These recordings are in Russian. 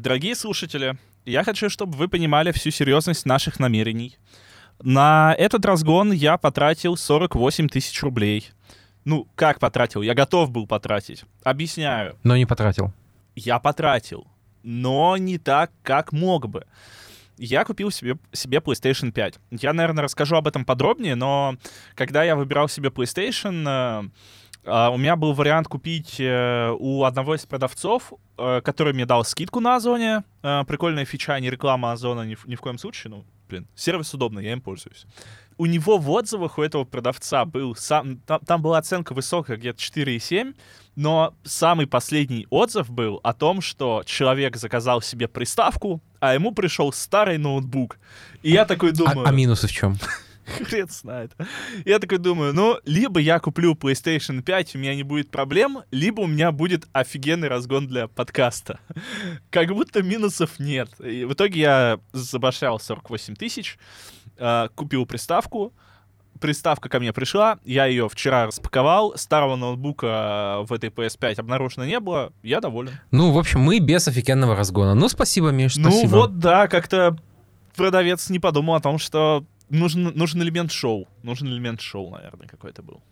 Дорогие слушатели, я хочу, чтобы вы понимали всю серьезность наших намерений. На этот разгон я потратил 48 тысяч рублей. Ну, как потратил? Я готов был потратить. Объясняю. Но не потратил. Я потратил, но не так, как мог бы. Я купил себе, себе PlayStation 5. Я, наверное, расскажу об этом подробнее, но когда я выбирал себе PlayStation, э, Uh, у меня был вариант купить uh, у одного из продавцов, uh, который мне дал скидку на Озоне. Прикольная фича, не реклама Озона ни, ни в коем случае. Ну, блин, сервис удобный, я им пользуюсь. У него в отзывах у этого продавца был сам... Там, там была оценка высокая, где-то 4,7, но самый последний отзыв был о том, что человек заказал себе приставку, а ему пришел старый ноутбук. И я такой думаю... А, а минусы в чем? Хрен знает. Я такой думаю, ну, либо я куплю PlayStation 5, у меня не будет проблем, либо у меня будет офигенный разгон для подкаста. Как будто минусов нет. И в итоге я забашлял 48 тысяч, э, купил приставку, приставка ко мне пришла, я ее вчера распаковал, старого ноутбука в этой PS5 обнаружено не было, я доволен. Ну, в общем, мы без офигенного разгона. Ну, спасибо, Миш, Ну спасибо. вот, да, как-то продавец не подумал о том, что нужен, нужен элемент шоу. Нужен элемент шоу, наверное, какой-то был.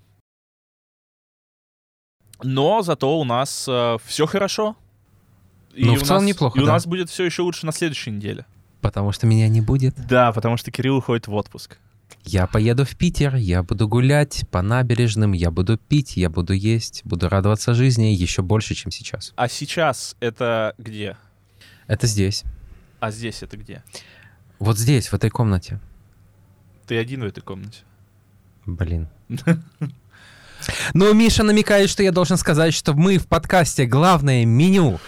Но зато у нас э, все хорошо. И Ну, у в целом нас- неплохо, И у да. нас будет все еще лучше на следующей неделе. Потому что меня не будет. Да, потому что Кирилл уходит в отпуск. Я поеду в Питер, я буду гулять по набережным, я буду пить, я буду есть, буду радоваться жизни еще больше, чем сейчас. А сейчас это где? Это здесь. А здесь это где? Вот здесь, в этой комнате. Ты один в этой комнате. Блин. Ну, Миша намекает, что я должен сказать, что мы в подкасте «Главное меню».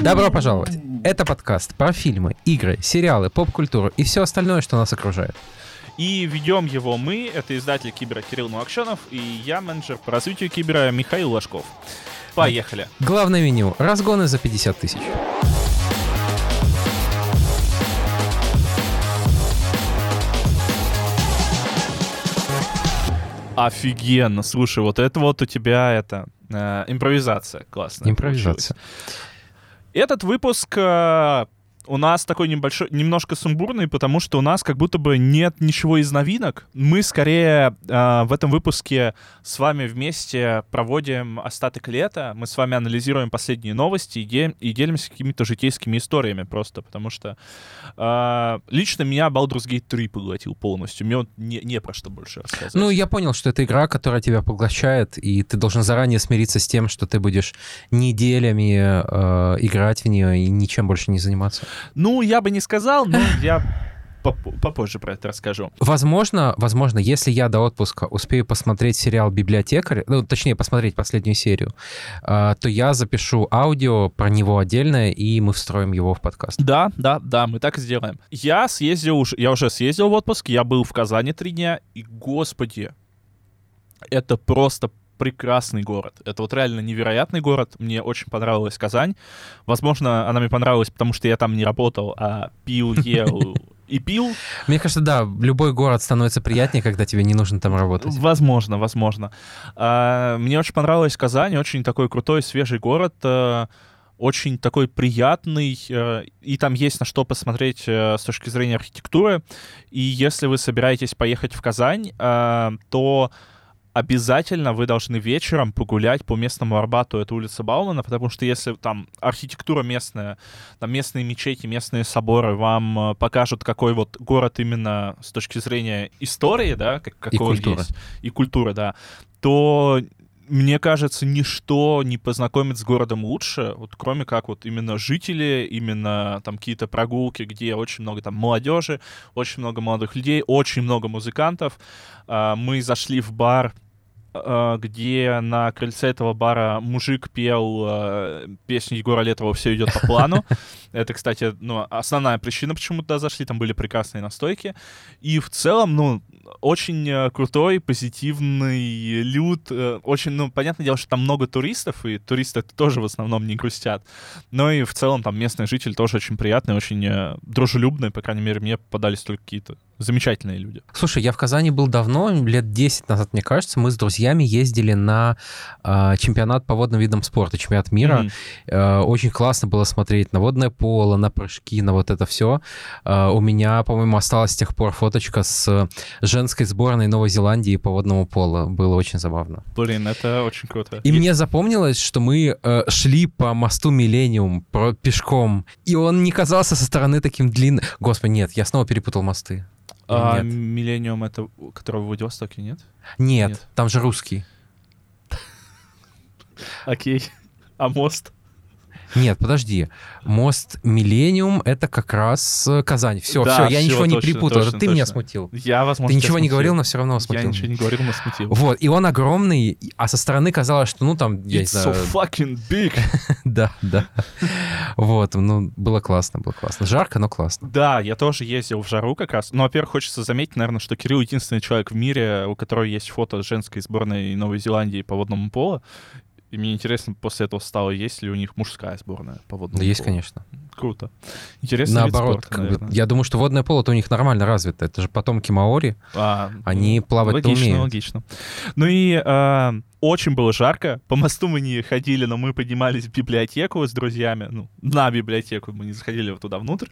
Добро пожаловать. Это подкаст про фильмы, игры, сериалы, поп-культуру и все остальное, что нас окружает. И ведем его мы, это издатель Кибера Кирилл Нуакшенов, и я менеджер по развитию Кибера Михаил Ложков. Поехали. Главное меню. Разгоны за 50 тысяч. Офигенно. Слушай, вот это вот у тебя это э, импровизация классная. Импровизация. получилась. Этот выпуск э, у нас такой небольшой, немножко сумбурный, потому что у нас как будто бы нет ничего из новинок. Мы скорее э, в этом выпуске с вами вместе проводим остаток лета. Мы с вами анализируем последние новости и, де- и делимся какими-то житейскими историями просто, потому что э, лично меня Baldur's Gate 3 поглотил полностью. Мне не, не про что больше рассказывать. Ну, я понял, что это игра, которая тебя поглощает, и ты должен заранее смириться с тем, что ты будешь неделями э, играть в нее и ничем больше не заниматься. Ну, я бы не сказал, но я поп- попозже про это расскажу. Возможно, возможно, если я до отпуска успею посмотреть сериал «Библиотекарь», ну, точнее, посмотреть последнюю серию, э, то я запишу аудио про него отдельное, и мы встроим его в подкаст. Да, да, да, мы так и сделаем. Я съездил уже, я уже съездил в отпуск, я был в Казани три дня, и, господи, это просто прекрасный город. Это вот реально невероятный город. Мне очень понравилась Казань. Возможно, она мне понравилась, потому что я там не работал, а пил, ел и пил. Мне кажется, да, любой город становится приятнее, когда тебе не нужно там работать. Возможно, возможно. А, Мне очень понравилась Казань, очень такой крутой, свежий город, э, очень такой приятный, э, и там есть на что посмотреть э, с точки зрения архитектуры. И если вы собираетесь поехать в Казань, то обязательно вы должны вечером погулять по местному Арбату, это улица Баумана, потому что если там архитектура местная, там местные мечети, местные соборы вам э, покажут, какой вот город именно с точки зрения истории, да, как, какой он культуры. есть, и культуры, да, то мне кажется, ничто не познакомит с городом лучше, вот кроме как вот именно жители, именно там какие-то прогулки, где очень много там молодежи, очень много молодых людей, очень много музыкантов. А, Мы зашли в бар, где на крыльце этого бара мужик пел а, песню Егора Летова «Все идет по плану». Это, кстати, ну, основная причина, почему туда зашли, там были прекрасные настойки. И в целом, ну, очень э, крутой, позитивный люд. э, Очень, ну, понятное дело, что там много туристов, и туристы тоже в основном не грустят. Но и в целом там местные жители тоже очень приятные, очень э, дружелюбные, по крайней мере, мне попадались только какие-то Замечательные люди. Слушай, я в Казани был давно, лет 10 назад, мне кажется, мы с друзьями ездили на э, чемпионат по водным видам спорта, чемпионат мира. Мгм. Э, очень классно было смотреть на водное поло, на прыжки, на вот это все. у меня, по-моему, осталась с тех пор фоточка с женской сборной Новой Зеландии по водному полу. Было очень забавно. Блин, это очень круто. И мне запомнилось, что мы э, шли по мосту Миллениум про- пешком, и он не казался со стороны таким длинным. Господи, нет, я снова перепутал мосты. А Нет. Миллениум это, который в Владивостоке, нет? Нет, Нет. там же русский. Окей. А мост? Нет, подожди. Мост Миллениум — это как раз э, Казань. Все, Да, все, я всё, ничего не точно, перепутал. Это точно, ты меня точно. смутил. Я, возможно, Ты ничего тебя не смутил. говорил, но все равно Я смутил. ничего не говорил, но смутил. Вот, и он огромный, а со стороны казалось, что, ну, там, я не It's so знаю... fucking big. Да, да. Вот, ну, было классно, было классно. Жарко, но классно. Да, я тоже ездил в жару как раз. Но, во-первых, хочется заметить, наверное, что Кирилл единственный человек в мире, у которого есть фото женской сборной Новой Зеландии по водному полу. И мне интересно, после этого стало, есть ли у них мужская сборная по водному Да, есть, полу. конечно. Круто. Интересно. Наоборот, как бы, я думаю, что водное поло-то у них нормально развито. Это же потомки Маори, они плавать-то логично, умеют. логично. Ну и э, очень было жарко. По мосту мы не ходили, но мы поднимались в библиотеку с друзьями. Ну, на библиотеку мы не заходили туда внутрь.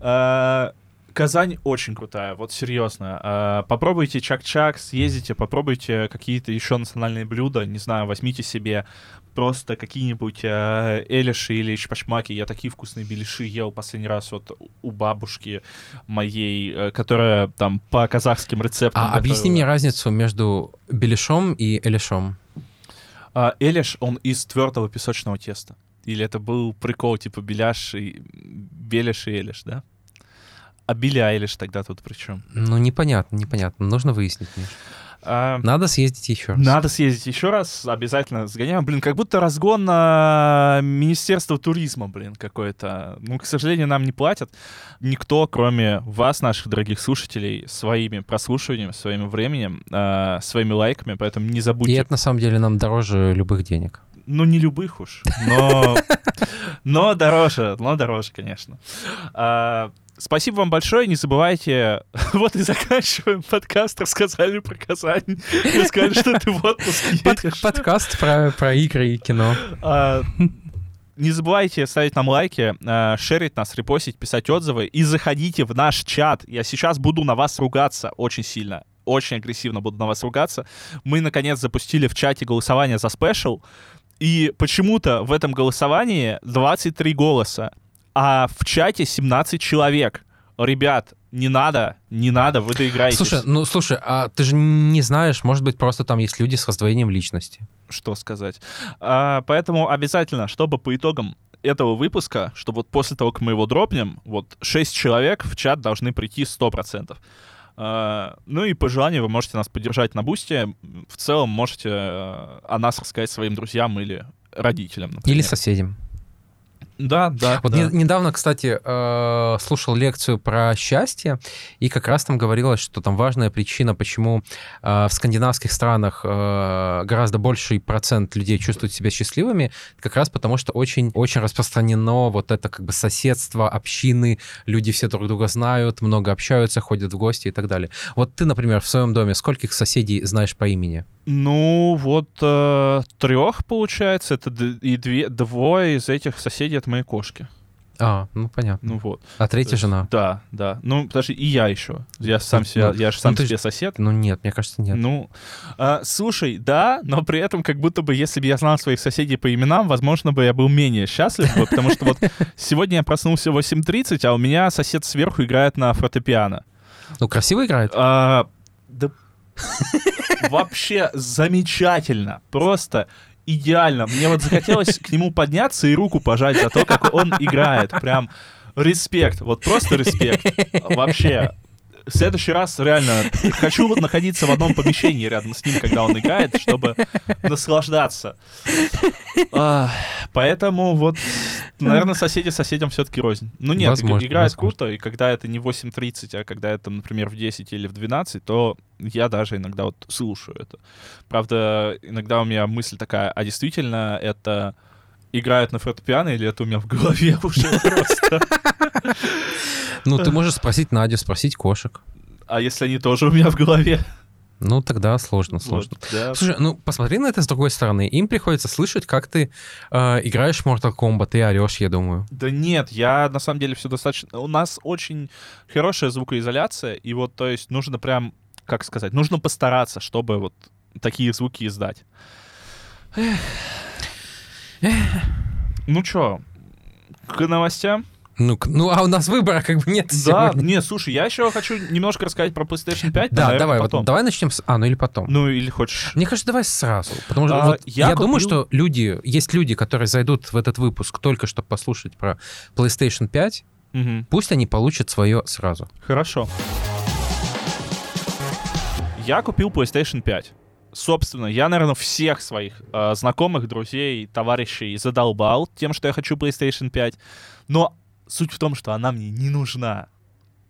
Э, Казань очень крутая, вот серьезно. Э, попробуйте чак-чак, съездите, попробуйте какие-то еще национальные блюда, не знаю, возьмите себе просто какие-нибудь э, элиши или чпачмаки. Я такие вкусные беляши ел последний раз вот у бабушки моей, э, которая там по казахским рецептам А объясни готовила. мне разницу между беляшом и элишом. А, элиш, он из твердого песочного теста. Или это был прикол, типа беляш и беляш и элиш, да? А Билли Айлиш тогда тут при чем? Ну, непонятно, непонятно. Нужно выяснить, Миш. А, Надо съездить еще раз. Надо съездить еще раз, обязательно сгоняем. Блин, как будто разгон на Министерство туризма, блин, какое-то. Ну, к сожалению, нам не платят. Никто, кроме вас, наших дорогих слушателей, своими прослушиваниями, своим временем, э, своими лайками, поэтому не И забудьте. это, на самом деле, нам дороже любых денег. Ну, не любых уж, но, но дороже, но дороже, конечно. Спасибо вам большое, не забывайте. Вот и заканчиваем подкаст, рассказали про Казань. И сказали, что ты в отпуск едешь. подкаст про, про игры и кино. А, Не забывайте ставить нам лайки, а, шерить нас, репостить, писать отзывы и заходите в наш чат. Я сейчас буду на вас ругаться очень сильно. Очень агрессивно буду на вас ругаться. Мы, наконец, запустили в чате голосование за спешл. И почему-то в этом голосовании 23 голоса, а в чате 17 человек. Ребят, не надо, не надо, вы доиграетесь. Слушай, ну слушай, а ты же не знаешь, может быть, просто там есть люди с раздвоением личности. что сказать. А, поэтому обязательно, чтобы по итогам этого выпуска, чтобы вот после того, как мы его дропнем, вот 6 человек в чат должны прийти 100%. А, ну и по желанию вы можете нас поддержать на бусте. В целом можете э, о нас рассказать своим друзьям или родителям, например. Или соседям. Да, да. Вот да. не- недавно, кстати, э, слушал лекцию про счастье, и как раз там говорилось, что там важная причина, почему э, в скандинавских странах э, гораздо больший процент людей чувствуют себя счастливыми, как раз потому, что очень, очень распространено вот это как бы соседство, общины, люди все друг друга знают, много общаются, ходят в гости и так далее. Вот ты, например, в своем доме скольких соседей знаешь по имени? Ну, вот трех, получается, это и две, двое из этих соседей от моей кошки. А, ну понятно. Ну вот. а третья есть- жена? Да, да. Ну, подожди, и я еще. Я сам Ну, себя, ну, я же сам ну, себе сосед. Ну нет, мне кажется, нет. Ну, а, слушай, да, но при этом как будто бы, если бы я знал своих соседей по именам, возможно бы я был менее счастлив бы, потому что вот сегодня я проснулся в 8.30, а у меня сосед сверху играет на фортепиано. Ну красиво играет? А, да вообще замечательно, просто идеально. Мне вот захотелось к нему подняться и руку пожать за то, как он играет. Прям респект, вот просто респект. Вообще. В следующий раз реально хочу находиться в одном помещении рядом с ним, когда он играет, чтобы наслаждаться. А, поэтому вот, наверное, соседи соседям все-таки рознь. Ну нет, Возможно, играет возможно. круто, и когда это не 8.30, а когда это, например, в 10 или в 12, то я даже иногда вот слушаю это. Правда, иногда у меня мысль такая, а действительно это играют на фортепиано или это у меня в голове уже просто? Ну, ты можешь спросить Надю, спросить кошек. А если они тоже у меня в голове? Ну, тогда сложно, сложно. Вот, да. Слушай, ну посмотри на это с другой стороны. Им приходится слышать, как ты э, играешь в Mortal Kombat и орешь, я думаю. Да нет, я на самом деле все достаточно... У нас очень хорошая звукоизоляция, и вот, то есть, нужно прям, как сказать, нужно постараться, чтобы вот такие звуки издать. Ну чё, к новостям? Ну, ну, а у нас выбора как бы нет Да, сегодня. не, слушай, я еще хочу немножко рассказать про PlayStation 5. Да, наверное, давай, вот потом. давай начнем с... А, ну или потом. Ну, или хочешь... Мне кажется, давай сразу. Потому что А, вот я я, думаю, купил- что люди, есть люди, которые зайдут в этот выпуск только чтобы послушать про PlayStation 5, Мгм. пусть они получат свое сразу. Хорошо. Я купил PlayStation 5. Собственно, я, наверное, всех своих э, знакомых, друзей, товарищей задолбал тем, что я хочу PlayStation 5. Но суть в том, что она мне не нужна.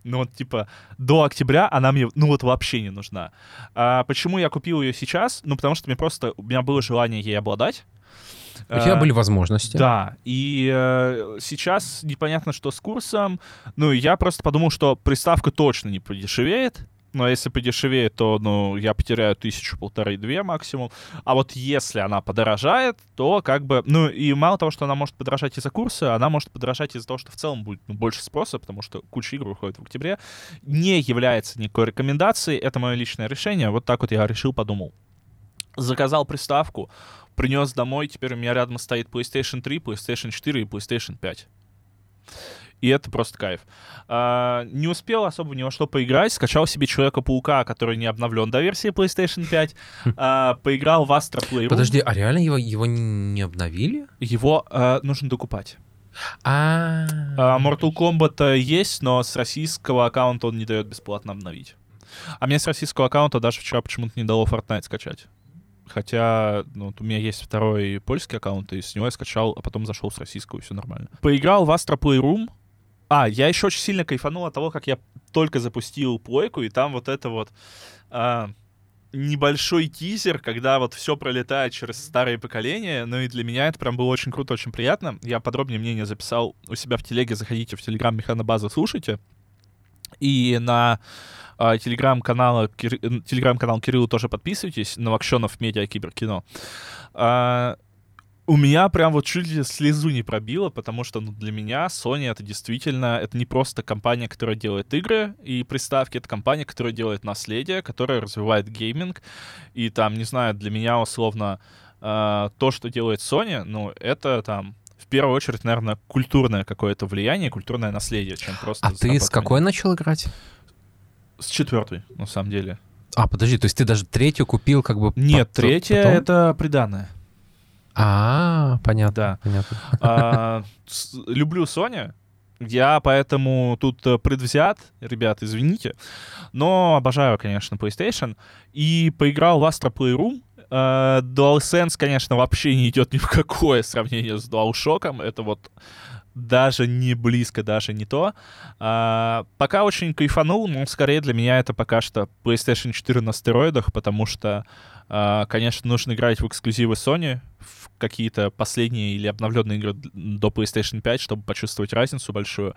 Ну вот, типа, до октября она мне, ну вот, вообще не нужна. А почему я купил ее сейчас? Ну, потому что мне просто, у меня было желание ей обладать. У тебя А, были возможности. да, и э, сейчас непонятно, что с курсом. Ну, я просто подумал, что приставка точно не подешевеет. Но если подешевеет, то, ну, я потеряю тысячу, полторы, две максимум. А вот если она подорожает, то как бы... Ну, и мало того, что она может подорожать из-за курса, она может подорожать из-за того, что в целом будет ну, больше спроса, потому что куча игр выходит в октябре. Не является никакой рекомендацией. Это мое личное решение. Вот так вот я решил, подумал. Заказал приставку, принес домой, теперь у меня рядом стоит PlayStation 3, PlayStation 4 и PlayStation 5. И это просто кайф. А, не успел особо ни во что поиграть. Скачал себе Человека-паука, который не обновлен до версии PlayStation 5. А, поиграл в Astro Playroom. Подожди, а реально его, его не обновили? Его а, нужно докупать. А, А, Mortal Kombat э, есть, но с российского аккаунта он не дает бесплатно обновить. А мне с российского аккаунта даже вчера почему-то не дало Fortnite скачать. Хотя ну, вот у меня есть второй польский аккаунт, и с него я скачал, а потом зашел с российского, и все нормально. Поиграл в Astro Playroom. А, я еще очень сильно кайфанул от того, как я только запустил плойку, и там вот это вот а, небольшой тизер, когда вот все пролетает через старые поколения. Ну и для меня это прям было очень круто, очень приятно. Я подробнее мнение записал у себя в телеге. Заходите в телеграм Механобаза, слушайте. И на а, телеграм-канал Кир- э, телеграм-канал Кирилла тоже подписывайтесь. Новокшенов Медиа Киберкино. А, у меня прям вот чуть ли слезу не пробило, потому что ну, для меня Sony это действительно, это не просто компания, которая делает игры и приставки, это компания, которая делает наследие, которая развивает гейминг. И там, не знаю, для меня условно э, то, что делает Sony, ну, это там в первую очередь, наверное, культурное какое-то влияние, культурное наследие, чем просто... а ты с какой начал играть? С четвертой, на самом деле. А, подожди, то есть ты даже третью купил как бы... Нет, потом? это приданное. А, понятно. Да. понятно. А, с- люблю Sony. Я поэтому тут э, предвзят, ребят, извините. Но обожаю, конечно, PlayStation. И поиграл в Astro Playroom. Э, DualSense, конечно, вообще не идет ни в какое сравнение с DualShock. Это вот даже не близко, даже не то. А, пока очень кайфанул, но скорее для меня это пока что PlayStation 4 на стероидах, потому что, а, конечно, нужно играть в эксклюзивы Sony, в какие-то последние или обновленные игры до PlayStation 5, чтобы почувствовать разницу большую.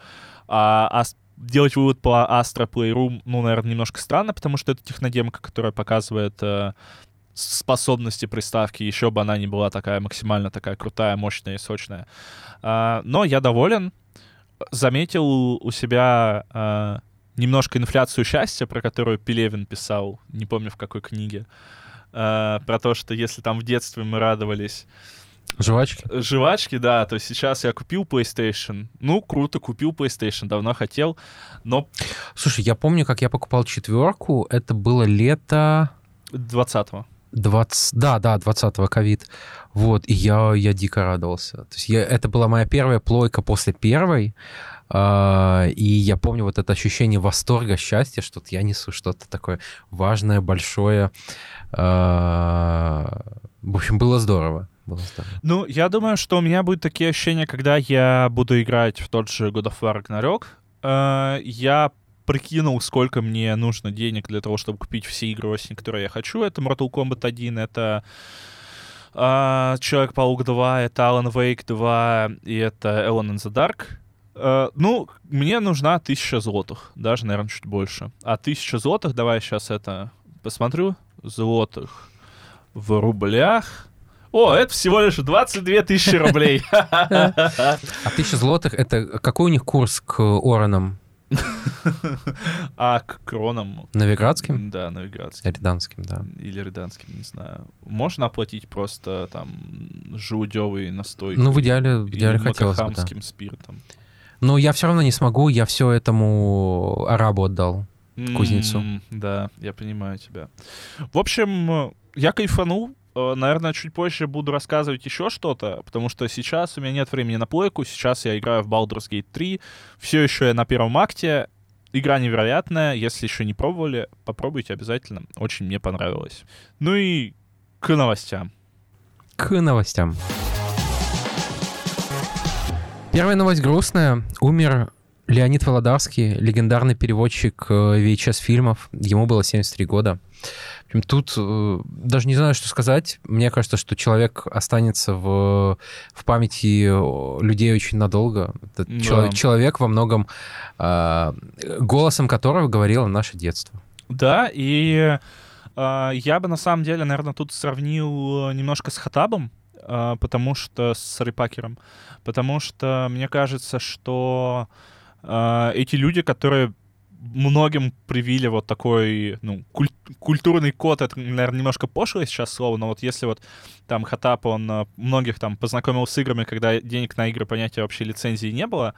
А, а делать вывод по Astra Playroom, ну, наверное, немножко странно, потому что это технодемка, которая показывает э, способности приставки, еще бы она не была такая максимально такая крутая, мощная и сочная. А, но я доволен. Заметил у себя а, немножко инфляцию счастья, про которую Пелевин писал, не помню в какой книге, А, про то, что если там в детстве мы радовались Жвачки? жвачки, да, то сейчас я купил PlayStation. Ну, круто, купил PlayStation, давно хотел, но Слушай, я помню, как я покупал четверку. Это было лето 20-го. 20... Да, да, 20-го ковид. Вот, и я, я дико радовался. То есть я, это была моя первая плойка после первой. а, и я помню вот это ощущение восторга, счастья, что я несу что-то такое важное, большое. А, в общем, было здорово. Было здорово. Ну, я думаю, что у меня будут такие ощущения, когда я буду играть в тот же God of War Ragnarok. Э, Я прикинул, сколько мне нужно денег для того, чтобы купить все игры осень, которые я хочу. Это Mortal Kombat 1, это а, Человек-паук 2, это Alan Wake 2, и это Alone in the Dark. Э, ну, мне нужна тысяча злотых, даже, наверное, чуть больше. А тысяча злотых, давай сейчас это посмотрю, злотых в рублях. О, это всего лишь 22 тысячи рублей. А тысяча злотых — это какой у них курс к оранам? А к кронам? Новиградским? Да, новиградским. Рязанским, да. Или рязанским, не знаю. Можно оплатить просто там желудевый настой? Ну, в идеале, в идеале хотелось бы, да. спиртом. Но я все равно не смогу, я все этому арабу отдал, кузнецу. М, Да, я понимаю тебя. В общем, я кайфанул. Э, Наверное, чуть позже буду рассказывать еще что-то, потому что сейчас у меня нет времени на плойку, сейчас я играю в Baldur's Gate 3, все еще я на первом акте, игра невероятная, если еще не пробовали, попробуйте обязательно, очень мне понравилось. Ну и к новостям. К новостям. Первая новость грустная. Умер Леонид Володарский, легендарный переводчик э, VHS-фильмов. Ему было 73 года. Тут э, даже не знаю, что сказать. Мне кажется, что человек останется в, в памяти э, людей очень надолго. Да. чело- человек во многом, э, голосом которого говорило наше детство. Да, и э, я бы на самом деле, наверное, тут сравнил э, немножко с Хатабом, э, потому что с Рыпакером, потому что мне кажется, что э, эти люди, которые многим привили вот такой, ну, куль- культурный код, это, наверное, немножко пошлое сейчас слово, но вот если вот там Хатап, он э, многих там познакомил с играми, когда денег на игры, понятия вообще лицензии не было,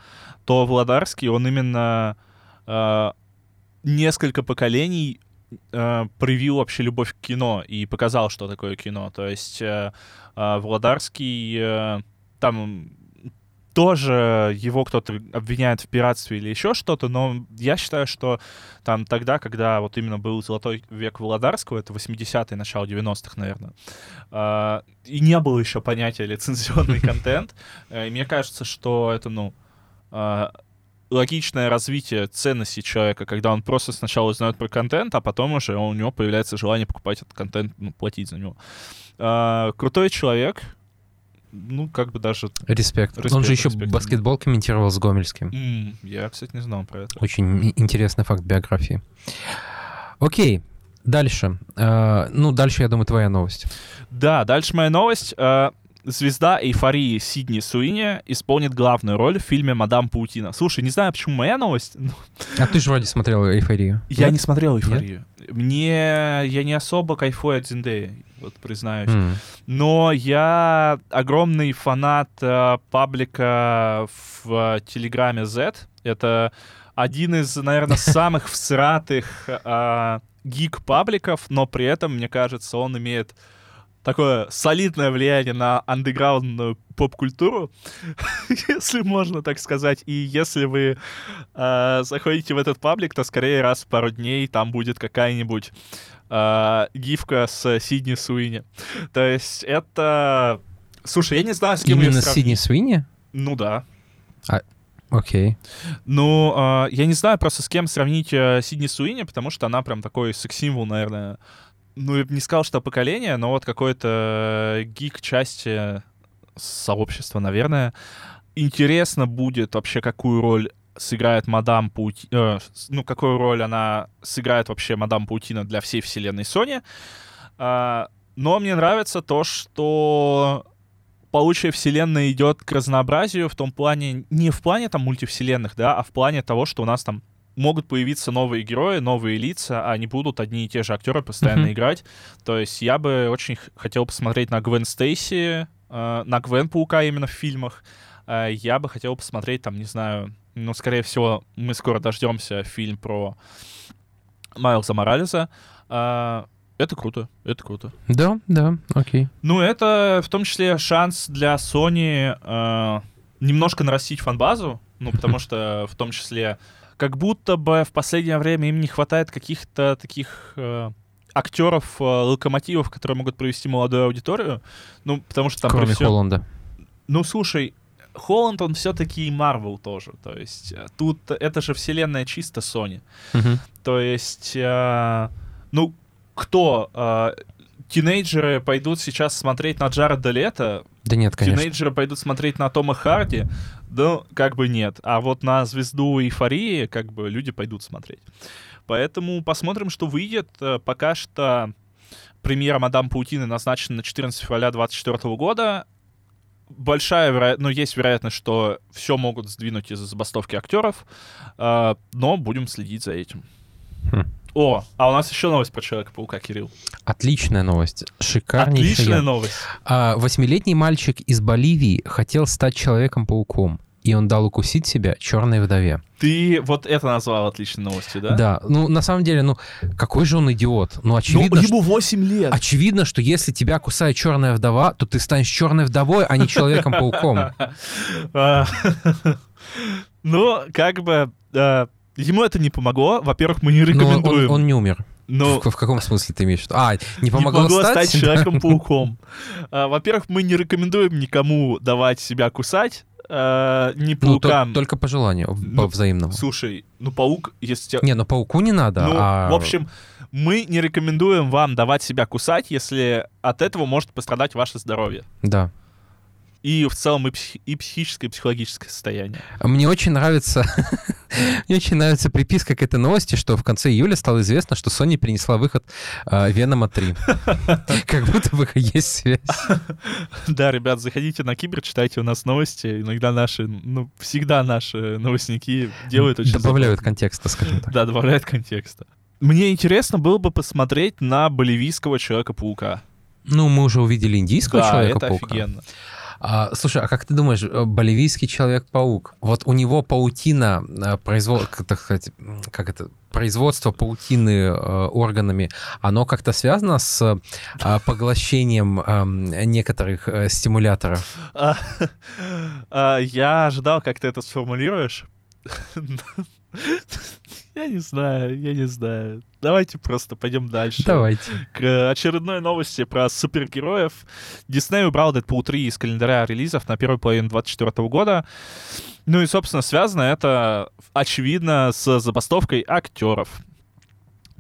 то Владарский, он именно э, несколько поколений э, привил вообще любовь к кино и показал, что такое кино. То есть э, э, Владарский э, там тоже его кто-то обвиняет в пиратстве или еще что-то, но я считаю, что там тогда, когда вот именно был золотой век Владарского, это 80-е, начало 90-х, наверное, э, и не было еще понятия лицензионный контент, э, и мне кажется, что это, ну, э, логичное развитие ценности человека, когда он просто сначала узнает про контент, а потом уже у него появляется желание покупать этот контент, ну, платить за него. А, крутой человек, ну, как бы даже... Респект. Он Респект, же еще респект. баскетбол комментировал с Гомельским. М, я, кстати, не знал про это. Очень интересный факт биографии. Окей, дальше. Э, ну, дальше, я думаю, твоя новость. Да, дальше моя новость. Звезда эйфории Сидни Суини исполнит главную роль в фильме «Мадам Паутина». Слушай, не знаю, почему моя новость, но А ты же вроде смотрел «Эйфорию». я Нет? не смотрел «Эйфорию». Мне... Я не особо кайфую от Зиндеи, вот признаюсь. М. Но я огромный фанат э, паблика в э, Телеграме Z. Это один из, наверное, самых всратых э, гик-пабликов, но при этом, мне кажется, он имеет такое солидное влияние на андеграундную поп-культуру, если можно так сказать. И если вы э, заходите в этот паблик, то скорее раз в пару дней там будет какая-нибудь э, гифка с Сидни Суини. То есть это... Слушай, я не знаю, с кем Именно сравнить. Сидни Свинни? Ну да. Окей. Ну, а, я не знаю просто с кем сравнить э, Сидни Суини, потому что она прям такой секс-символ, наверное. Ну, я бы не сказал, что поколение, но вот какой-то гик части сообщества, наверное. Интересно будет вообще, какую роль сыграет мадам Паутина, ну, какую роль она сыграет вообще мадам Паутина для всей вселенной Sony. А, но мне нравится то, что получая вселенная идет к разнообразию в том плане, не в плане там мультивселенных, да, а в плане того, что у нас там могут появиться новые герои, новые лица, а не будут одни и те же актеры постоянно играть. То есть я бы очень хотел посмотреть на Гвен Стейси, э, на Гвен Паука именно в фильмах. Э, я бы хотел посмотреть там, не знаю, ну, скорее всего, мы скоро дождемся фильм про Майлза Моралеса. Э, это круто, это круто. Да, да, окей. Ну, это в том числе шанс для Sony э, немножко нарастить фанбазу, ну, потому что в том числе как будто бы в последнее время им не хватает каких-то таких э, актеров, э, локомотивов, которые могут провести молодую аудиторию. Ну, потому что там Кроме всём- Холланда. Ну, слушай, Холланд, он все-таки Марвел тоже. То есть э, тут это же вселенная чисто Sony. Мгм. То есть, э, ну, кто? э, тинейджеры пойдут сейчас смотреть на Джареда Лето, Да нет, конечно. тинейджеры пойдут смотреть на Тома Харди. Ну, как бы нет. А вот на звезду эйфории, как бы люди пойдут смотреть. Поэтому посмотрим, что выйдет. Э, пока что премьера «Мадам Паутины» назначена на 14 февраля 2024 года. Большая вероятность, ну, есть вероятность, что все могут сдвинуть из-за забастовки актеров, э, но будем следить за этим. Хм. О, а у нас еще новость про Человека-паука, Кирилл. Отличная новость. Шикарнейшая. Отличная новость. А, Восьмилетний мальчик из Боливии хотел стать Человеком-пауком, и он дал укусить себя черной вдове. Ты вот это назвал отличной новостью, да? Да, ну на самом деле, ну какой же он идиот? Ну Ну, очевидно, что- ему 8 лет. очевидно, что если тебя кусает черная вдова, то ты станешь черной вдовой, а не человеком-пауком. А, Ну, как бы... Ему это не помогло. Во-первых, мы не Но он, он- рекомендуем. он не умер. Ну, В, в каком смысле ты имеешь в виду? А, не не помогло, могло стать? стать Человеком-пауком. А, Во-первых, мы не рекомендуем никому давать себя кусать. э, Ни Ну, то- паукам. только по желанию, Ну, по взаимному. Слушай, ну паук, если тебя... Не, ну пауку не надо, Ну, а... в общем, мы не рекомендуем вам давать себя кусать, если от этого может пострадать ваше здоровье. Да. И в целом и, психи- и психическое, и психологическое состояние. Мне очень нравится, мне очень нравится приписка к этой новости, что в конце июля стало известно, что Sony перенесла выход Венома 3. Как будто бы есть связь. Да, ребят, заходите на Кибер, читайте у нас новости. Иногда наши, ну, всегда наши новостники делают очень Добавляют контекста, скажем так. Да, добавляют контекста. Мне интересно было бы посмотреть на боливийского Человека-паука. Ну, мы уже увидели индийского Да, это Человека-паука. офигенно. А, слушай, а как ты думаешь, э, боливийский Человек-паук, вот у него паутина, э, произвол... как это, производство паутины э, органами, оно как-то связано с э, поглощением эм, некоторых э, стимуляторов? А, а, Я ожидал, как ты это сформулируешь. Я не знаю, я не знаю. Давайте просто пойдем дальше. Давайте. К очередной новости про супергероев. Дисней убрал Дэдпул 3 из календаря релизов на первую половину 2024 года. Ну и, собственно, связано это, очевидно, с забастовкой актеров.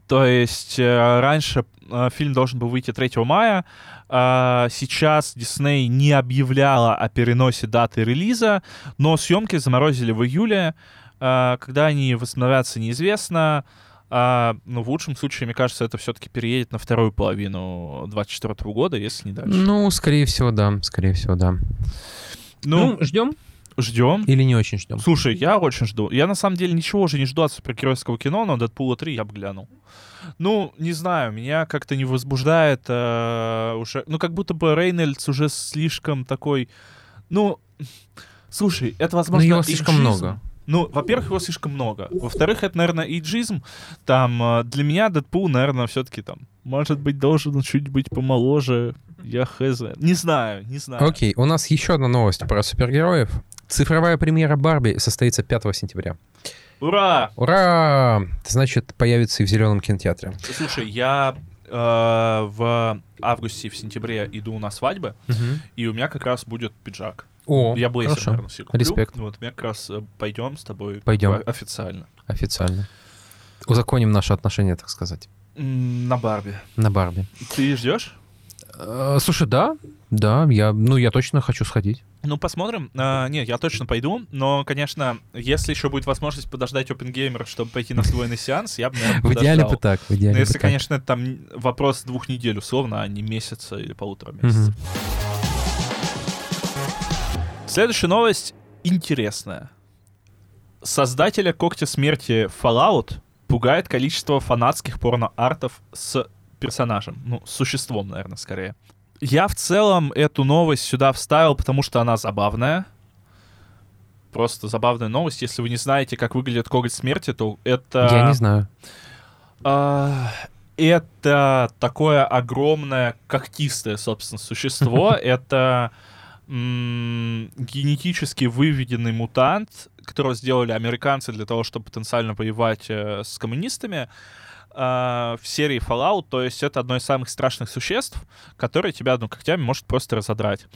То есть э, раньше э, фильм должен был выйти 3 мая, а сейчас Дисней не объявляла о переносе даты релиза, но съемки заморозили в июле. А, Когда они восстановятся, неизвестно. А, ну, в лучшем случае, мне кажется, это все-таки переедет на вторую половину 2024 года, если не дальше. Ну, скорее всего, да. Скорее всего, да. Ну, ждем ждем. или не очень ждем? Слушай, я очень жду. Я на самом деле ничего уже не жду от супергеройского кино, но Дэдпула 3 я бы глянул. Ну, не знаю, меня как-то не возбуждает э, уже... Ну, как будто бы Рейнольдс уже слишком такой... Ну, слушай, это, возможно, его слишком много. Ну, во-первых, его слишком много. Во-вторых, это, наверное, эйджизм. Там, э, для меня Дэдпул, наверное, все-таки там, может быть, должен чуть быть помоложе. Я хз. Не знаю, не знаю. Окей, у нас еще одна новость про супергероев. Цифровая премьера Барби состоится 5 сентября. Ура! Ура! Значит, появится и в зеленом кинотеатре. Слушай, я э, в августе, в сентябре иду на свадьбы, и у меня как раз будет пиджак. О, я блейзер, хорошо. наверное, себе куплю. Респект. Вот, мы как раз э, пойдем с тобой Пойдем. официально. Официально. Узаконим наши отношения, так сказать, На Барби. на Барби. Ты ждешь? Э, слушай, да, да, я, ну, я точно хочу сходить. Ну, посмотрим. А, нет, я точно пойду, но, конечно, если еще будет возможность подождать OpenGamer, чтобы пойти на свой сеанс, я бы, наверное, В идеале бы подождал. так, в идеале если, бы так. конечно, это там вопрос двух недель условно, а не месяца или полутора месяцев. Мгм. Следующая новость интересная. Создателя Когтя Смерти Fallout пугает количество фанатских порно-артов с персонажем. Ну, с существом, наверное, скорее. Я в целом эту новость сюда вставил, потому что она забавная. Просто забавная новость. Если вы не знаете, как выглядит коготь смерти, то это... Я не знаю. А, Это такое огромное когтистое, собственно, существо. Это генетически выведенный мутант, которого сделали американцы для того, чтобы потенциально воевать э, с коммунистами а, в серии Fallout. То есть это одно из самых страшных существ, которое тебя, ну, когтями может просто разодрать.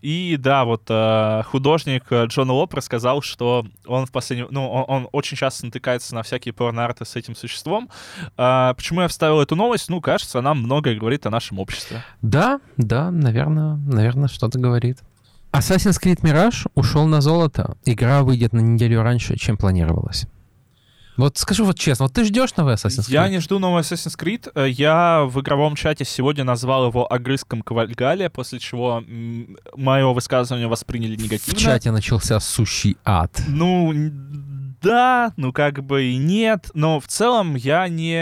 И да, вот э, художник э, Джон Лоп рассказал, что он в последнем... Ну, он, он очень часто натыкается на всякие порно-арты с этим существом. А, почему я вставил эту новость? Ну, кажется, она многое говорит о нашем обществе. Да, да, наверное, наверное, что-то говорит. Assassin's Creed Mirage ушел на золото. Игра выйдет на неделю раньше, чем планировалось. Вот скажи вот честно, вот ты ждешь новый Assassin's Creed? Я не жду новый Assassin's Creed. Э, Я в игровом чате сегодня назвал его огрызком Кавальгалия, после чего мое высказывание восприняли В негативно. чате начался сущий ад. Ну, да, ну как бы и нет, но в целом я не,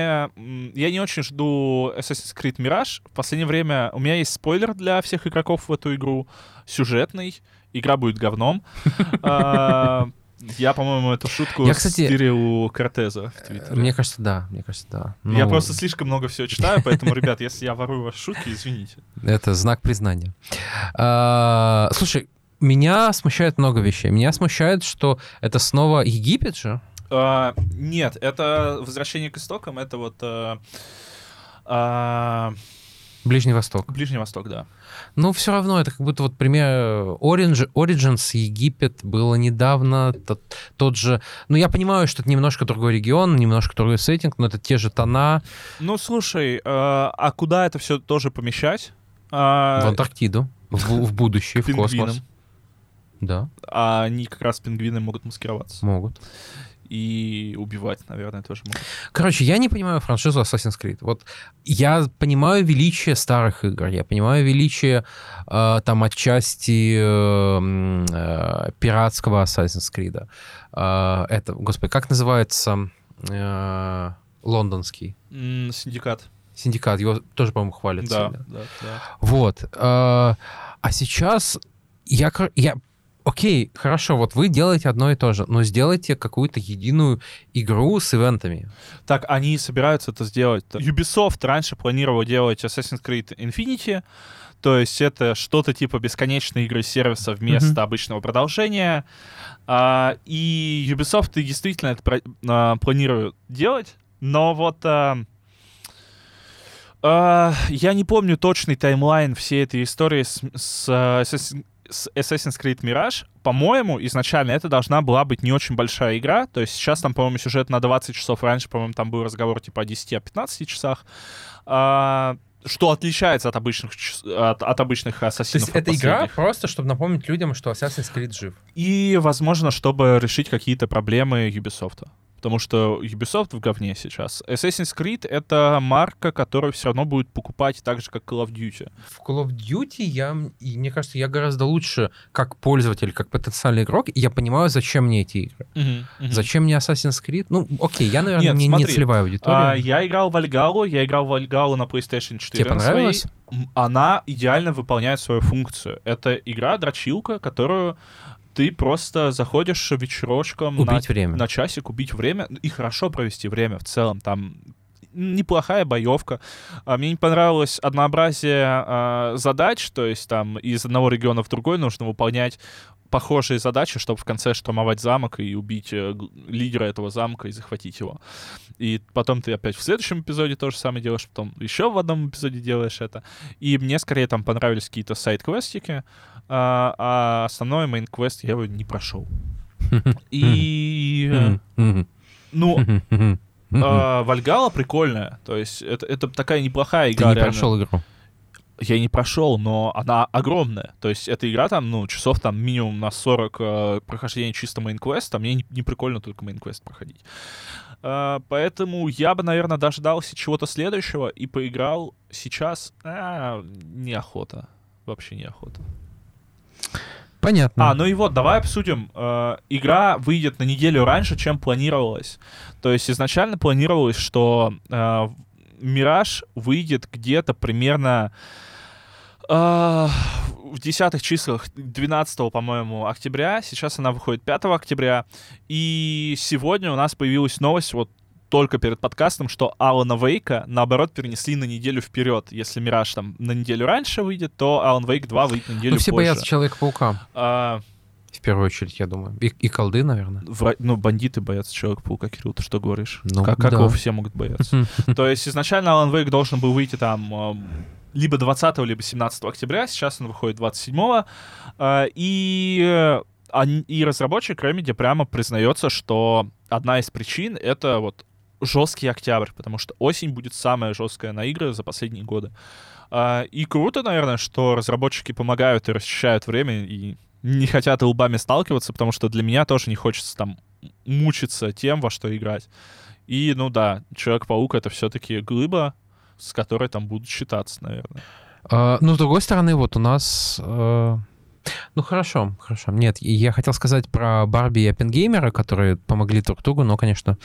я не очень жду Assassin's Creed Mirage. В последнее время у меня есть спойлер для всех игроков в эту игру, сюжетный, игра будет говном. А, Я, по-моему, эту шутку Я, кстати, стырил у Кортеза в Твиттере. Мне кажется, да, мне кажется, да. Я Ну, просто слишком много всего читаю, поэтому, ребят, если я ворую ваши шутки, извините. Это знак признания. А, слушай, меня смущает много вещей. Меня смущает, что это снова Египет же. А, Нет, это возвращение к истокам, это вот а, Ближний Восток. Ближний Восток, да. Ну, все равно, это как будто вот пример Orange, Origins, Египет было недавно, тот, тот же... Ну, я понимаю, что это немножко другой регион, немножко другой сеттинг, но это те же тона Ну, слушай, а а куда это все тоже помещать? А, в Антарктиду, в, в будущее, в космос. Да, А они как раз пингвины могут маскироваться. могут. И убивать, наверное, тоже могут. Короче, я не понимаю франшизу Assassin's Creed. Вот я понимаю величие старых игр, я понимаю величие э, там отчасти э, э, пиратского Assassin's Creed. Э, это, господи, как называется э, лондонский М, Синдикат. синдикат? Его тоже, по-моему, хвалят Да, сильно. да, да. Вот. э, а сейчас я, я Окей, хорошо, вот вы делаете одно и то же, но сделайте какую-то единую игру с ивентами. Так, они собираются это сделать. Ubisoft раньше планировал делать Assassin's Creed Infinity, то есть это что-то типа бесконечной игры сервиса вместо Мгм. обычного продолжения. А, и Ubisoft и действительно это про- а, планируют делать, но вот а, а, я не помню точный таймлайн всей этой истории с, с, а, с Assassin's Creed Mirage. По-моему, изначально это должна была быть не очень большая игра. То есть сейчас там, по-моему, сюжет на 20 часов. Раньше, по-моему, там был разговор типа о 10-15 часах. А, что отличается от обычных, от, от обычных То ассасинов. есть это игра просто, чтобы напомнить людям, что Assassin's Creed жив. И, возможно, чтобы решить какие-то проблемы Ubisoft. Потому что Ubisoft в говне сейчас. Assassin's Creed — это марка, которую все равно будет покупать так же, как Call of Duty. В Call of Duty я, и мне кажется, я гораздо лучше как пользователь, как потенциальный игрок, и я понимаю, зачем мне эти игры. Зачем мне Assassin's Creed? Ну, окей, я, наверное, Нет, не, не смотри, целевая аудитория. А, я играл в Альгалу, я играл в Альгалу на PlayStation 4. Тебе своей. понравилось? М, Она идеально выполняет свою функцию. Это игра-дрочилка, которую ты просто заходишь вечерочком на, Убить время. на часик, убить время и хорошо провести время в целом. Там неплохая боевка. А, Мне не понравилось однообразие а, задач, то есть там из одного региона в другой нужно выполнять похожие задачи, чтобы в конце штурмовать замок и убить э, лидера этого замка и захватить его. И потом ты опять в следующем эпизоде то же самое делаешь, потом еще в одном эпизоде делаешь это. И мне скорее там понравились какие-то side-квестики, а, а основной main-квест я его не прошел. И, э, ну, а, Вальгалла прикольная. То есть это, это такая неплохая Ты игра. не реально. прошел игру. Я не прошел, но она огромная. То есть эта игра там, ну, часов там минимум на 40 э, прохождения чисто main-квеста. Мне не, не прикольно только main-квест проходить. А, поэтому я бы, наверное, дождался чего-то следующего и поиграл сейчас. А, неохота. Вообще неохота. Понятно. А, ну и вот, давай обсудим. Э, игра выйдет на неделю раньше, чем планировалось. То есть изначально планировалось, что э, Мираж выйдет где-то примерно э, в десятых числах 12, по-моему, октября. Сейчас она выходит 5 октября. И сегодня у нас появилась новость, вот только перед подкастом, что Алана Вейка, наоборот, перенесли на неделю вперед. Если Мираж там на неделю раньше выйдет, то Alan Wake 2 выйдет на неделю ну, все позже. боятся Человека-паука. А, В первую очередь, я думаю. И, и колды, наверное. вра- ну, бандиты боятся Человека-паука, Кирилл, ты что говоришь? Ну, как как да. его все могут бояться? То есть изначально Alan Wake должен был выйти там эм, либо 20 либо 17 октября, сейчас он выходит 27 э, и, э, и разработчик Remedy прямо признается, что одна из причин — это вот жесткий октябрь, потому что осень будет самая жесткая на игры за последние годы. А, и круто, наверное, что разработчики помогают и расчищают время, и не хотят лбами сталкиваться, потому что для меня тоже не хочется там мучиться тем, во что играть. И, ну да, Человек-паук — это все-таки глыба, с которой там будут считаться, наверное. А, ну, с другой стороны, вот у нас... Э, ну, хорошо, хорошо. Нет, я хотел сказать про Барби и Оппенгеймера, которые помогли друг другу, но, конечно,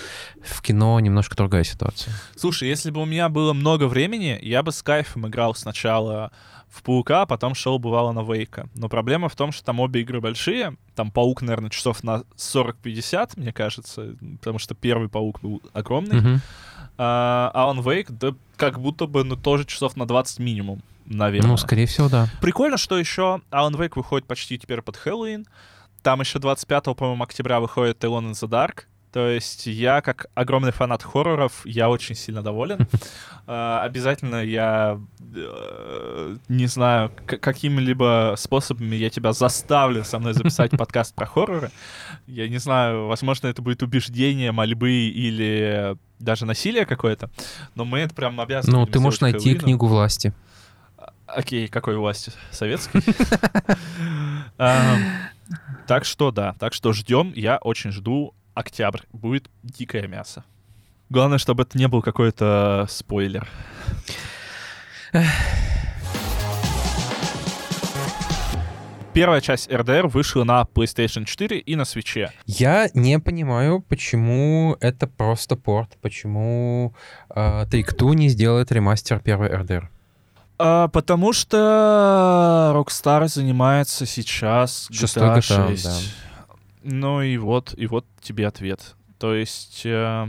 в кино немножко другая ситуация. Слушай, если бы у меня было много времени, я бы с кайфом играл сначала в Паука, а потом шел, бывало, на Вейка. Но проблема в том, что там обе игры большие. Там Паук, наверное, часов на 40-50, мне кажется, потому что первый Паук был огромный. А, а он Вейк, да как будто бы, ну, тоже часов на 20 минимум, наверное. Ну, скорее всего, да. Прикольно, что еще Alan Wake выходит почти теперь под Хэллоуин. Там еще 25, по-моему, октября выходит Alone in the Dark. То есть я, как огромный фанат хорроров, я очень сильно доволен. А, Обязательно я, э, не знаю, какими-либо способами я тебя заставлю со мной записать подкаст про хорроры. Я не знаю, возможно, это будет убеждение, мольбы или даже насилие какое-то, но мы это прям обязаны. Ну, ты можешь найти книгу власти. Окей, какой власти? Советской? Ам, Так что да, так что ждем, я очень жду октябрь. Будет дикое мясо. Главное, чтобы это не был какой-то спойлер. Первая часть RDR вышла на PlayStation 4 и на свече. Я не понимаю, почему это просто порт, почему э, Take-Two не сделает ремастер первой RDR. А, потому что Rockstar занимается сейчас GTA GTA, 6. да. Ну и вот, и вот тебе ответ. То есть, э,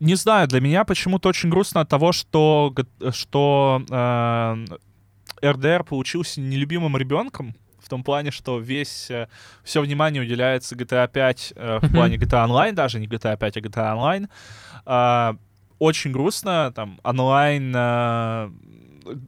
не знаю, для меня почему-то очень грустно от того, что, что э, RDR получился нелюбимым ребенком, в том плане, что весь, все внимание уделяется GTA 5 э, в плане GTA Online, даже не GTA 5, а GTA Online. А, очень грустно, там, онлайн э,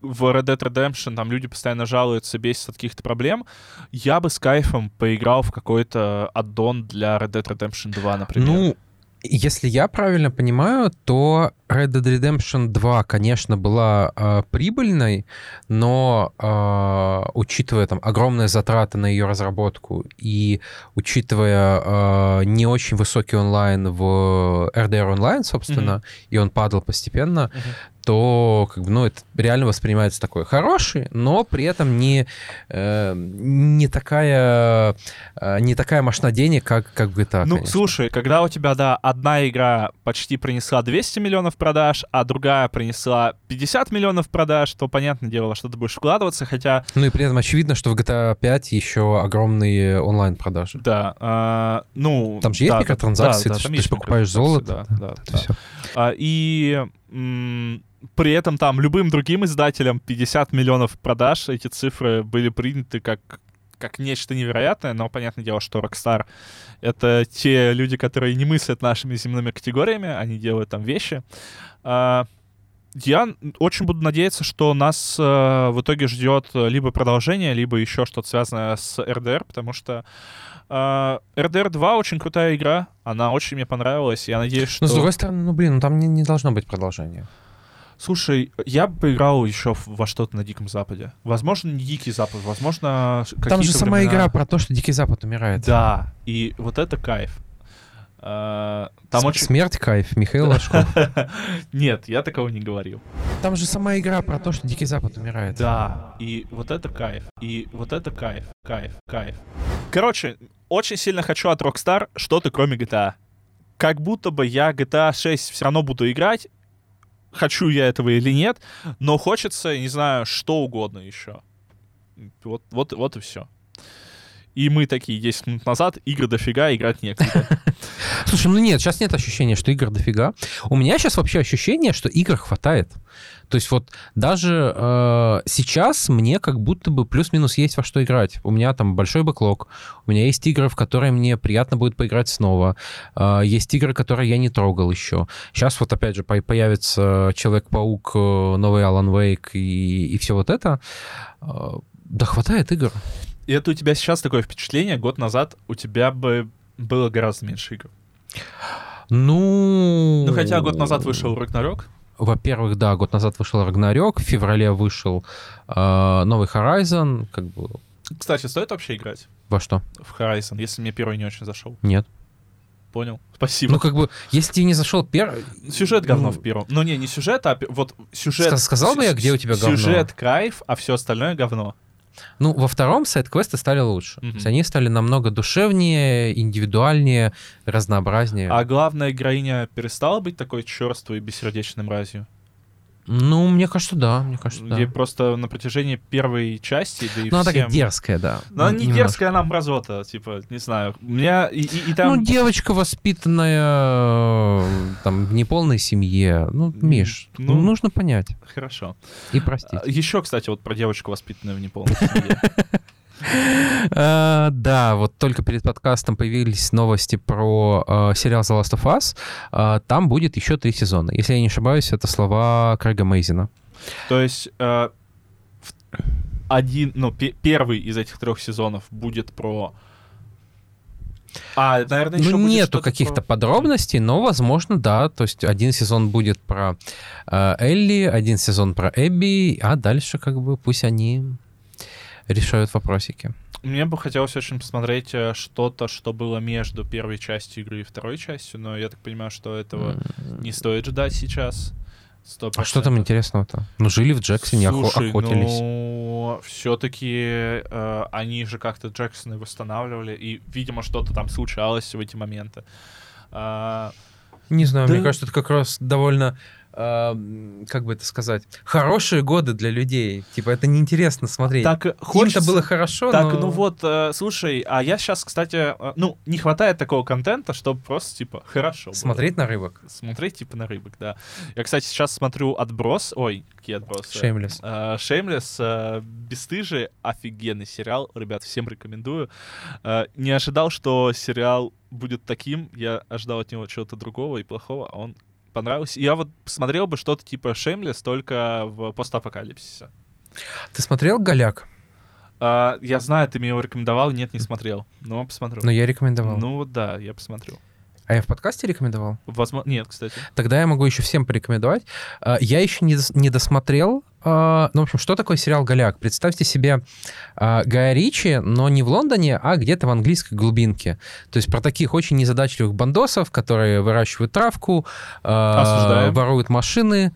в Red Dead Redemption, там люди постоянно жалуются, бесятся от каких-то проблем. Я бы с кайфом поиграл в какой-то аддон для Red Dead Redemption 2, например. Ну, если я правильно понимаю, то Red Dead Redemption 2, конечно, была э, прибыльной, но э, учитывая там огромные затраты на ее разработку и учитывая э, не очень высокий онлайн в RDR онлайн, собственно, и он падал постепенно, Мгм. То как бы, ну, это реально воспринимается такой хороший, но при этом не, э, не такая э, не такая мощна денег, как, как в GTA, Ну, конечно. слушай, когда у тебя, да, одна игра почти принесла 200 миллионов продаж, а другая принесла 50 миллионов продаж, то, понятное дело, во что ты будешь вкладываться, хотя, Ну и при этом очевидно, что в GTA 5 еще огромные онлайн-продажи. да, а, ну... Там же есть да, да, микротранзакции, да, ты ж- там ты есть ж покупаешь золото, Да, да, да. всё. А, и при этом там любым другим издателям 50 миллионов продаж, эти цифры были приняты как как нечто невероятное, но понятное дело, что Rockstar — это те люди, которые не мыслят нашими земными категориями, они делают там вещи. А, я очень буду надеяться, что нас э, в итоге ждет либо продолжение, либо еще что-то связанное с RDR, потому что э, RDR 2 очень крутая игра, она очень мне понравилась, я надеюсь, что... Но с другой стороны, ну блин, ну там не, не должно быть продолжения. Слушай, я бы поиграл еще во что-то на Диком Западе. Возможно, не Дикий Запад, возможно, там же сама времена. игра про то, что Дикий Запад умирает. Да, и вот это кайф. Там С- очень... Смерть кайф, Михаил Ложков. Нет, я такого не говорил. Там же сама игра про то, что Дикий Запад умирает. Да, и вот это кайф, и вот это кайф, кайф, кайф. Короче, очень сильно хочу от Rockstar что-то кроме GTA. Как будто бы я GTA 6 все равно буду играть, хочу я этого или нет, но хочется, не знаю, что угодно еще. Вот, вот, вот и все. И мы такие 10 минут назад, игры дофига, играть некогда. Слушай, ну нет, сейчас нет ощущения, что игр дофига. У меня сейчас вообще ощущение, что игр хватает. То есть вот даже э, сейчас мне как будто бы плюс-минус есть во что играть. У меня там большой бэклог, у меня есть игры, в которые мне приятно будет поиграть снова. Э, есть игры, которые я не трогал еще. Сейчас вот опять же по- появится Человек-паук, э, новый Alan Wake и, и все вот это. Э, да хватает игр. И это у тебя сейчас такое впечатление, год назад у тебя бы было гораздо меньше игр. Ну... Ну, хотя год назад вышел Рагнарёк. Во-первых, да, год назад вышел Рагнарёк, в феврале вышел э, новый Horizon, как бы... Кстати, стоит вообще играть Во что? в Horizon, если мне первый не очень зашел? Нет. Понял? Спасибо. Ну, как бы, если тебе не зашел первый... Сюжет говно ну, в первом. Ну, не, не сюжет, а вот сюжет... Ска- сказал бы я, где у тебя говно? Сюжет кайф, а все остальное говно. Ну, во втором сайт-квесты стали лучше. Мгм. То есть они стали намного душевнее, индивидуальнее, разнообразнее. А главная героиня перестала быть такой черствой и бессердечной мразью? Ну, мне кажется, да, мне кажется, да. Где просто на протяжении первой части, да и Ну, она такая всем... дерзкая, да. Ну, она не Немножко. дерзкая, она мразота, типа, не знаю. У меня и, и- и там... Ну, девочка, воспитанная там в неполной семье. Ну, Миш, ну- ну, нужно понять Хорошо. и простить. Еще, кстати, вот про девочку, воспитанную в неполной семье. Э, Да, вот только перед подкастом появились новости про э, сериал The Last of Us. Э, Там будет еще три сезона. Если я не ошибаюсь, это слова Крэга Мейзина. То есть один, ну, пе- первый из этих трех сезонов будет про... А, наверное, еще Ну, нету каких-то про- подробностей, но, возможно, да. То есть один сезон будет про э, Элли, один сезон про Эбби, а дальше как бы пусть они решают вопросики. Мне бы хотелось очень посмотреть э, что-то, что было между первой частью игры и второй частью, но я так понимаю, что этого не стоит ждать сейчас. 100%. А что там интересного-то? Ну, жили в Джексоне, охо- Слушай, охотились. ну, все-таки они же как-то Джексона восстанавливали, и, видимо, что-то там случалось в эти моменты. А, Не знаю, Да. мне кажется, это как раз довольно, э, как бы это сказать, хорошие годы для людей. Типа, это неинтересно смотреть. так Им-то хочется... было хорошо, Так, но... ну вот, э, слушай, а я сейчас, кстати, э, ну, не хватает такого контента, чтобы просто, типа, хорошо было. Смотреть на рыбок. Смотреть, типа, на рыбок, да. Я, кстати, сейчас смотрю «Отброс», ой, какие «Отбросы»? Шеймлес. Э, «Шеймлес», э, «Бесстыжие», офигенный сериал, ребят, всем рекомендую. Э, Не ожидал, что сериал будет таким, я ожидал от него чего-то другого и плохого, а он понравился. Я вот посмотрел бы что-то типа «Шеймлес», только в постапокалипсисе. Ты смотрел «Голяк»? А, я знаю, ты мне его рекомендовал, нет, не смотрел. Но посмотрю. Ну, я рекомендовал. Ну да, я посмотрю. А я в подкасте рекомендовал? Возможно, нет, кстати. Тогда я могу еще всем порекомендовать. А, Я еще не, не досмотрел. а, Ну, в общем, что такое сериал «Голяк»? Представьте себе а, Гая Ричи, но не в Лондоне, а где-то в английской глубинке. То есть про таких очень незадачливых бандосов, которые выращивают травку, а, Осуждаем. воруют машины.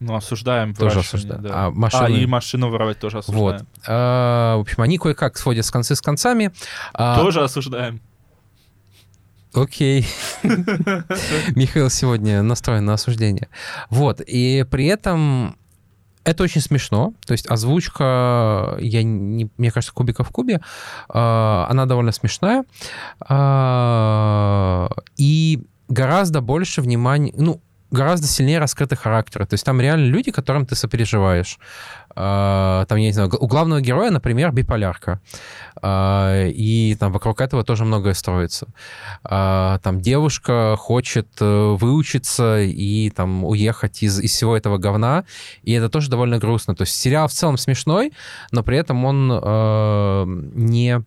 Ну, осуждаем Тоже осуждаем. да. А машины- и машину воровать тоже осуждаем. Вот. А, В общем, они кое-как сводят с концы с концами. А, Тоже осуждаем. Окей. Михаил сегодня настроен на осуждение. Вот, и при этом это очень смешно. То есть озвучка, я не, мне кажется, кубика в кубе, а, она довольно смешная. А, И гораздо больше внимания, ну, гораздо сильнее раскрыты характеры. То есть там реально люди, которым ты сопереживаешь. А, Там, я не знаю, у главного героя, например, биполярка. А, И там вокруг этого тоже многое строится. А, Там девушка хочет э, выучиться и там уехать из, из всего этого говна, и это тоже довольно грустно. То есть сериал в целом смешной, но при этом он э, не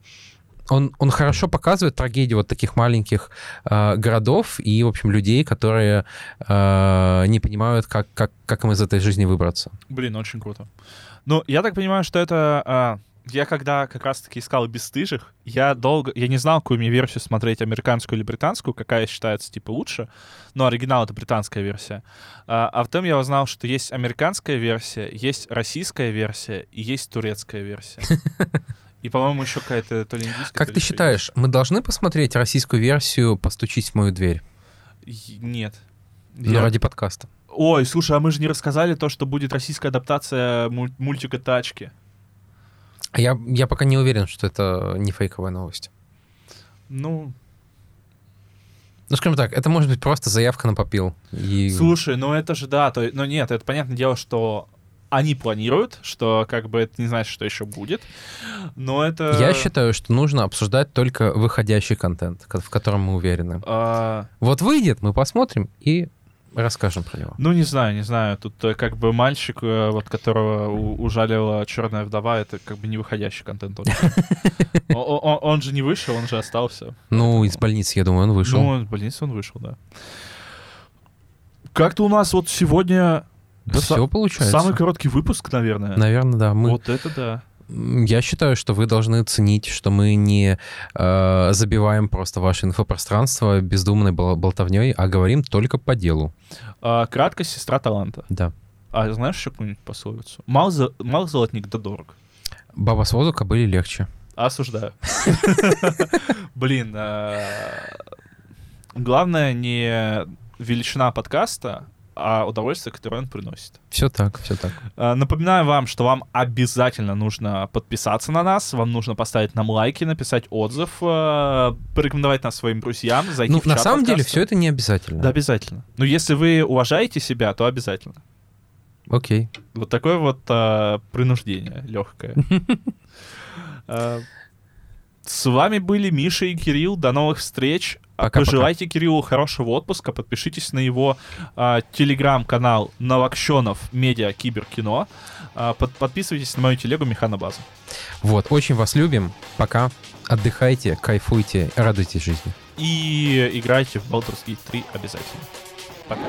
он, он хорошо показывает трагедию вот таких маленьких э, городов и, в общем, людей, которые э, не понимают, как, как, как им из этой жизни выбраться. Блин, очень круто. Ну, я так понимаю, что это... а, я когда как раз-таки искал «Бесстыжих», я долго... Я не знал, какую мне версию смотреть, американскую или британскую, какая считается, типа, лучше. Но оригинал — это британская версия. А, а потом я узнал, что есть американская версия, есть российская версия и есть турецкая версия. И, по-моему, еще какая-то то ли индийская, Как то ли ты считаешь, мы должны посмотреть российскую версию «Постучись в мою дверь»? есть. Нет. Ну, Я- ради подкаста. Ой, слушай, а мы же не рассказали то, что будет российская адаптация муль- мультика «Тачки». А Я, я пока не уверен, что это не фейковая новость. Ну, Ну, скажем так, это может быть просто заявка на попил. И... Слушай, ну это же да, то, ну нет, это понятное дело, что они планируют, что как бы это не значит, что еще будет, но это... Я считаю, что нужно обсуждать только выходящий контент, ко- в котором мы уверены. а, Вот выйдет, мы посмотрим и Расскажем про него. Ну, не знаю, не знаю. Тут э, как бы мальчик, э, вот которого ужалила черная вдова, это как бы не выходящий контент. Он же не вышел, он же остался. Ну, из больницы, я думаю, он вышел. Ну, из больницы он вышел, да. Как-то у нас вот сегодня да са- все получается. самый короткий выпуск, наверное. Наверное, да. Мы, Вот это да. Я считаю, что вы должны ценить, что мы не э, забиваем просто ваше инфопространство бездумной бол- болтовней, а говорим только по делу. А, краткость сестра таланта. Да. А знаешь еще какую-нибудь пословицу? Мал, за- мал золотник да дорог. Баба с воздуха были легче. Осуждаю. Блин, а, главное не величина подкаста, а удовольствие, которое он приносит. Все так, все так. А, Напоминаю вам, что вам обязательно нужно подписаться на нас, вам нужно поставить нам лайки, написать отзыв, а, порекомендовать нас своим друзьям, зайти Ну, в на чат самом деле, подкаста. все это не обязательно. Да, обязательно. Но если вы уважаете себя, то обязательно. Окей. Вот такое вот а, принуждение легкое. С вами были Миша и Кирилл. До новых встреч. А Пока-пока. Пожелайте Кириллу хорошего отпуска. Подпишитесь на его а, телеграм-канал Новокщенов Медиа Киберкино. А, под- подписывайтесь на мою телегу Механа База. Вот, очень вас любим. Пока. Отдыхайте, кайфуйте, радуйтесь жизни. И играйте в Baldur's Gate 3 обязательно. Пока.